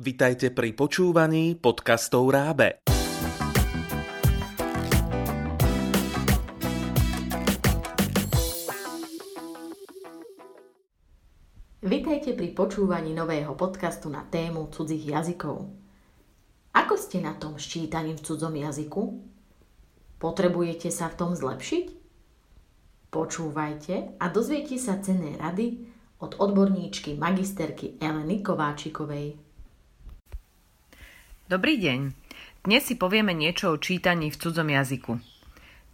Vitajte pri počúvaní podcastov Rábe. Vitajte pri počúvaní nového podcastu na tému cudzích jazykov. Ako ste na tom s čítaním v cudzom jazyku? Potrebujete sa v tom zlepšiť? Počúvajte a dozviete sa cenné rady od odborníčky magisterky Eleny Kováčikovej. Dobrý deň. Dnes si povieme niečo o čítaní v cudzom jazyku.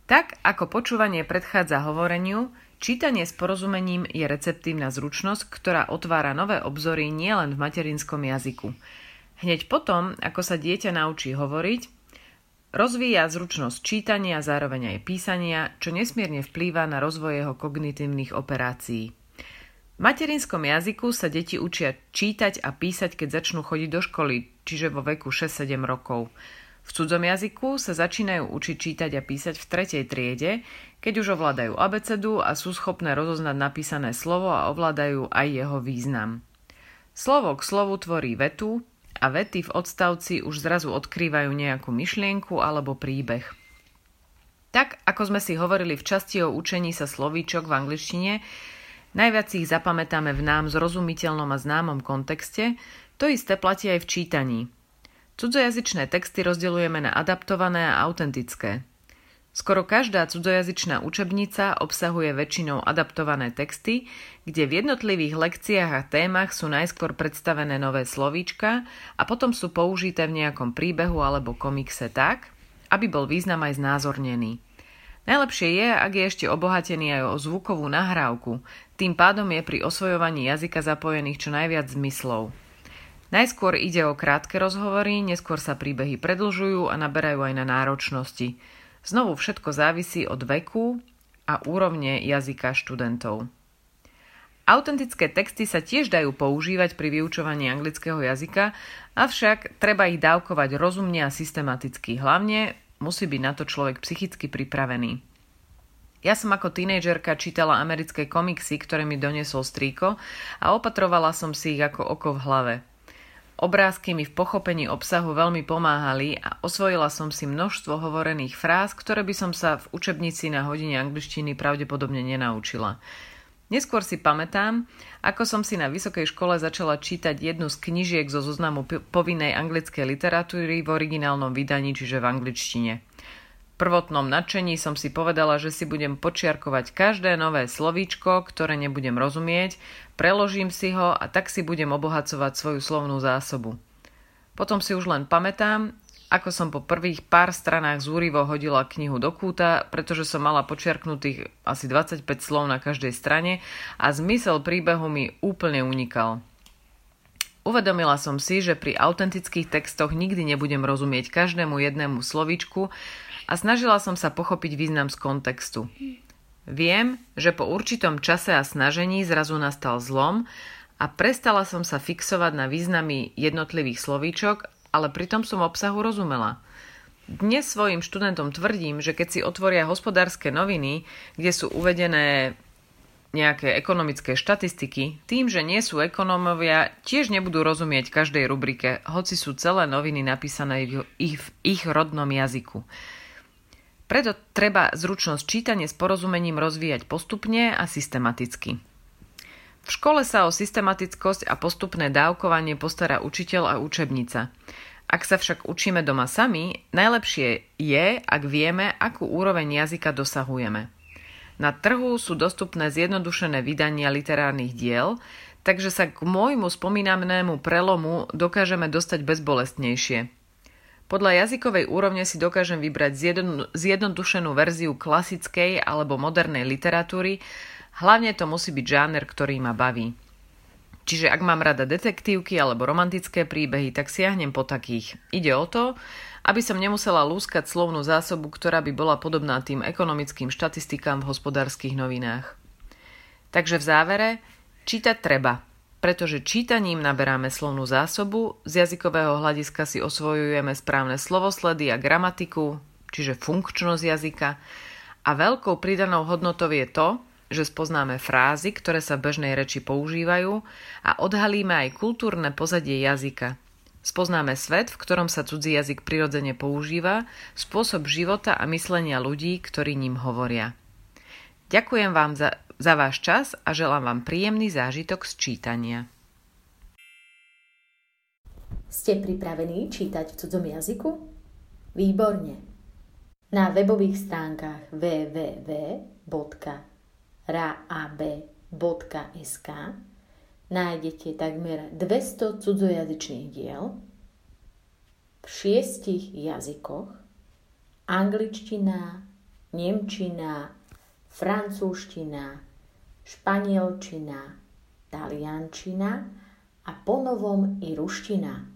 Tak ako počúvanie predchádza hovoreniu, Čítanie s porozumením je receptívna zručnosť, ktorá otvára nové obzory nielen v materinskom jazyku. Hneď potom, ako sa dieťa naučí hovoriť, rozvíja zručnosť čítania zároveň aj písania, čo nesmierne vplýva na rozvoj jeho kognitívnych operácií. V materinskom jazyku sa deti učia čítať a písať, keď začnú chodiť do školy, čiže vo veku 6-7 rokov. V cudzom jazyku sa začínajú učiť čítať a písať v tretej triede, keď už ovládajú abecedu a sú schopné rozoznať napísané slovo a ovládajú aj jeho význam. Slovo k slovu tvorí vetu a vety v odstavci už zrazu odkrývajú nejakú myšlienku alebo príbeh. Tak, ako sme si hovorili v časti o učení sa slovíčok v angličtine, najviac ich zapamätáme v nám zrozumiteľnom a známom kontexte, to isté platí aj v čítaní – Cudzojazyčné texty rozdeľujeme na adaptované a autentické. Skoro každá cudzojazyčná učebnica obsahuje väčšinou adaptované texty, kde v jednotlivých lekciách a témach sú najskôr predstavené nové slovíčka a potom sú použité v nejakom príbehu alebo komikse tak, aby bol význam aj znázornený. Najlepšie je, ak je ešte obohatený aj o zvukovú nahrávku, tým pádom je pri osvojovaní jazyka zapojených čo najviac zmyslov. Najskôr ide o krátke rozhovory, neskôr sa príbehy predlžujú a naberajú aj na náročnosti. Znovu všetko závisí od veku a úrovne jazyka študentov. Autentické texty sa tiež dajú používať pri vyučovaní anglického jazyka, avšak treba ich dávkovať rozumne a systematicky. Hlavne musí byť na to človek psychicky pripravený. Ja som ako tínejdžerka čítala americké komiksy, ktoré mi doniesol strýko a opatrovala som si ich ako oko v hlave. Obrázky mi v pochopení obsahu veľmi pomáhali a osvojila som si množstvo hovorených fráz, ktoré by som sa v učebnici na hodine angličtiny pravdepodobne nenaučila. Neskôr si pamätám, ako som si na vysokej škole začala čítať jednu z knižiek zo zoznamu povinnej anglickej literatúry v originálnom vydaní, čiže v angličtine prvotnom nadšení som si povedala, že si budem počiarkovať každé nové slovíčko, ktoré nebudem rozumieť, preložím si ho a tak si budem obohacovať svoju slovnú zásobu. Potom si už len pamätám, ako som po prvých pár stranách zúrivo hodila knihu do kúta, pretože som mala počiarknutých asi 25 slov na každej strane a zmysel príbehu mi úplne unikal. Uvedomila som si, že pri autentických textoch nikdy nebudem rozumieť každému jednému slovíčku, a snažila som sa pochopiť význam z kontextu. Viem, že po určitom čase a snažení zrazu nastal zlom a prestala som sa fixovať na významy jednotlivých slovíčok, ale pritom som obsahu rozumela. Dnes svojim študentom tvrdím, že keď si otvoria hospodárske noviny, kde sú uvedené nejaké ekonomické štatistiky, tým, že nie sú ekonómovia, tiež nebudú rozumieť každej rubrike, hoci sú celé noviny napísané v ich, v ich rodnom jazyku. Preto treba zručnosť čítania s porozumením rozvíjať postupne a systematicky. V škole sa o systematickosť a postupné dávkovanie postará učiteľ a učebnica. Ak sa však učíme doma sami, najlepšie je, ak vieme, akú úroveň jazyka dosahujeme. Na trhu sú dostupné zjednodušené vydania literárnych diel, takže sa k môjmu spomínanému prelomu dokážeme dostať bezbolestnejšie. Podľa jazykovej úrovne si dokážem vybrať zjednodušenú verziu klasickej alebo modernej literatúry, hlavne to musí byť žáner, ktorý ma baví. Čiže ak mám rada detektívky alebo romantické príbehy, tak siahnem po takých. Ide o to, aby som nemusela lúskať slovnú zásobu, ktorá by bola podobná tým ekonomickým štatistikám v hospodárskych novinách. Takže v závere, čítať treba, pretože čítaním naberáme slovnú zásobu, z jazykového hľadiska si osvojujeme správne slovosledy a gramatiku, čiže funkčnosť jazyka a veľkou pridanou hodnotou je to, že spoznáme frázy, ktoré sa v bežnej reči používajú a odhalíme aj kultúrne pozadie jazyka. Spoznáme svet, v ktorom sa cudzí jazyk prirodzene používa, spôsob života a myslenia ľudí, ktorí ním hovoria. Ďakujem vám za, za váš čas a želám vám príjemný zážitok z čítania. Ste pripravení čítať v cudzom jazyku? Výborne. Na webových stránkach www.rab.sk nájdete takmer 200 cudzojazyčných diel v šiestich jazykoch angličtina, nemčina, francúzština, španielčina, taliančina a ponovom i ruština.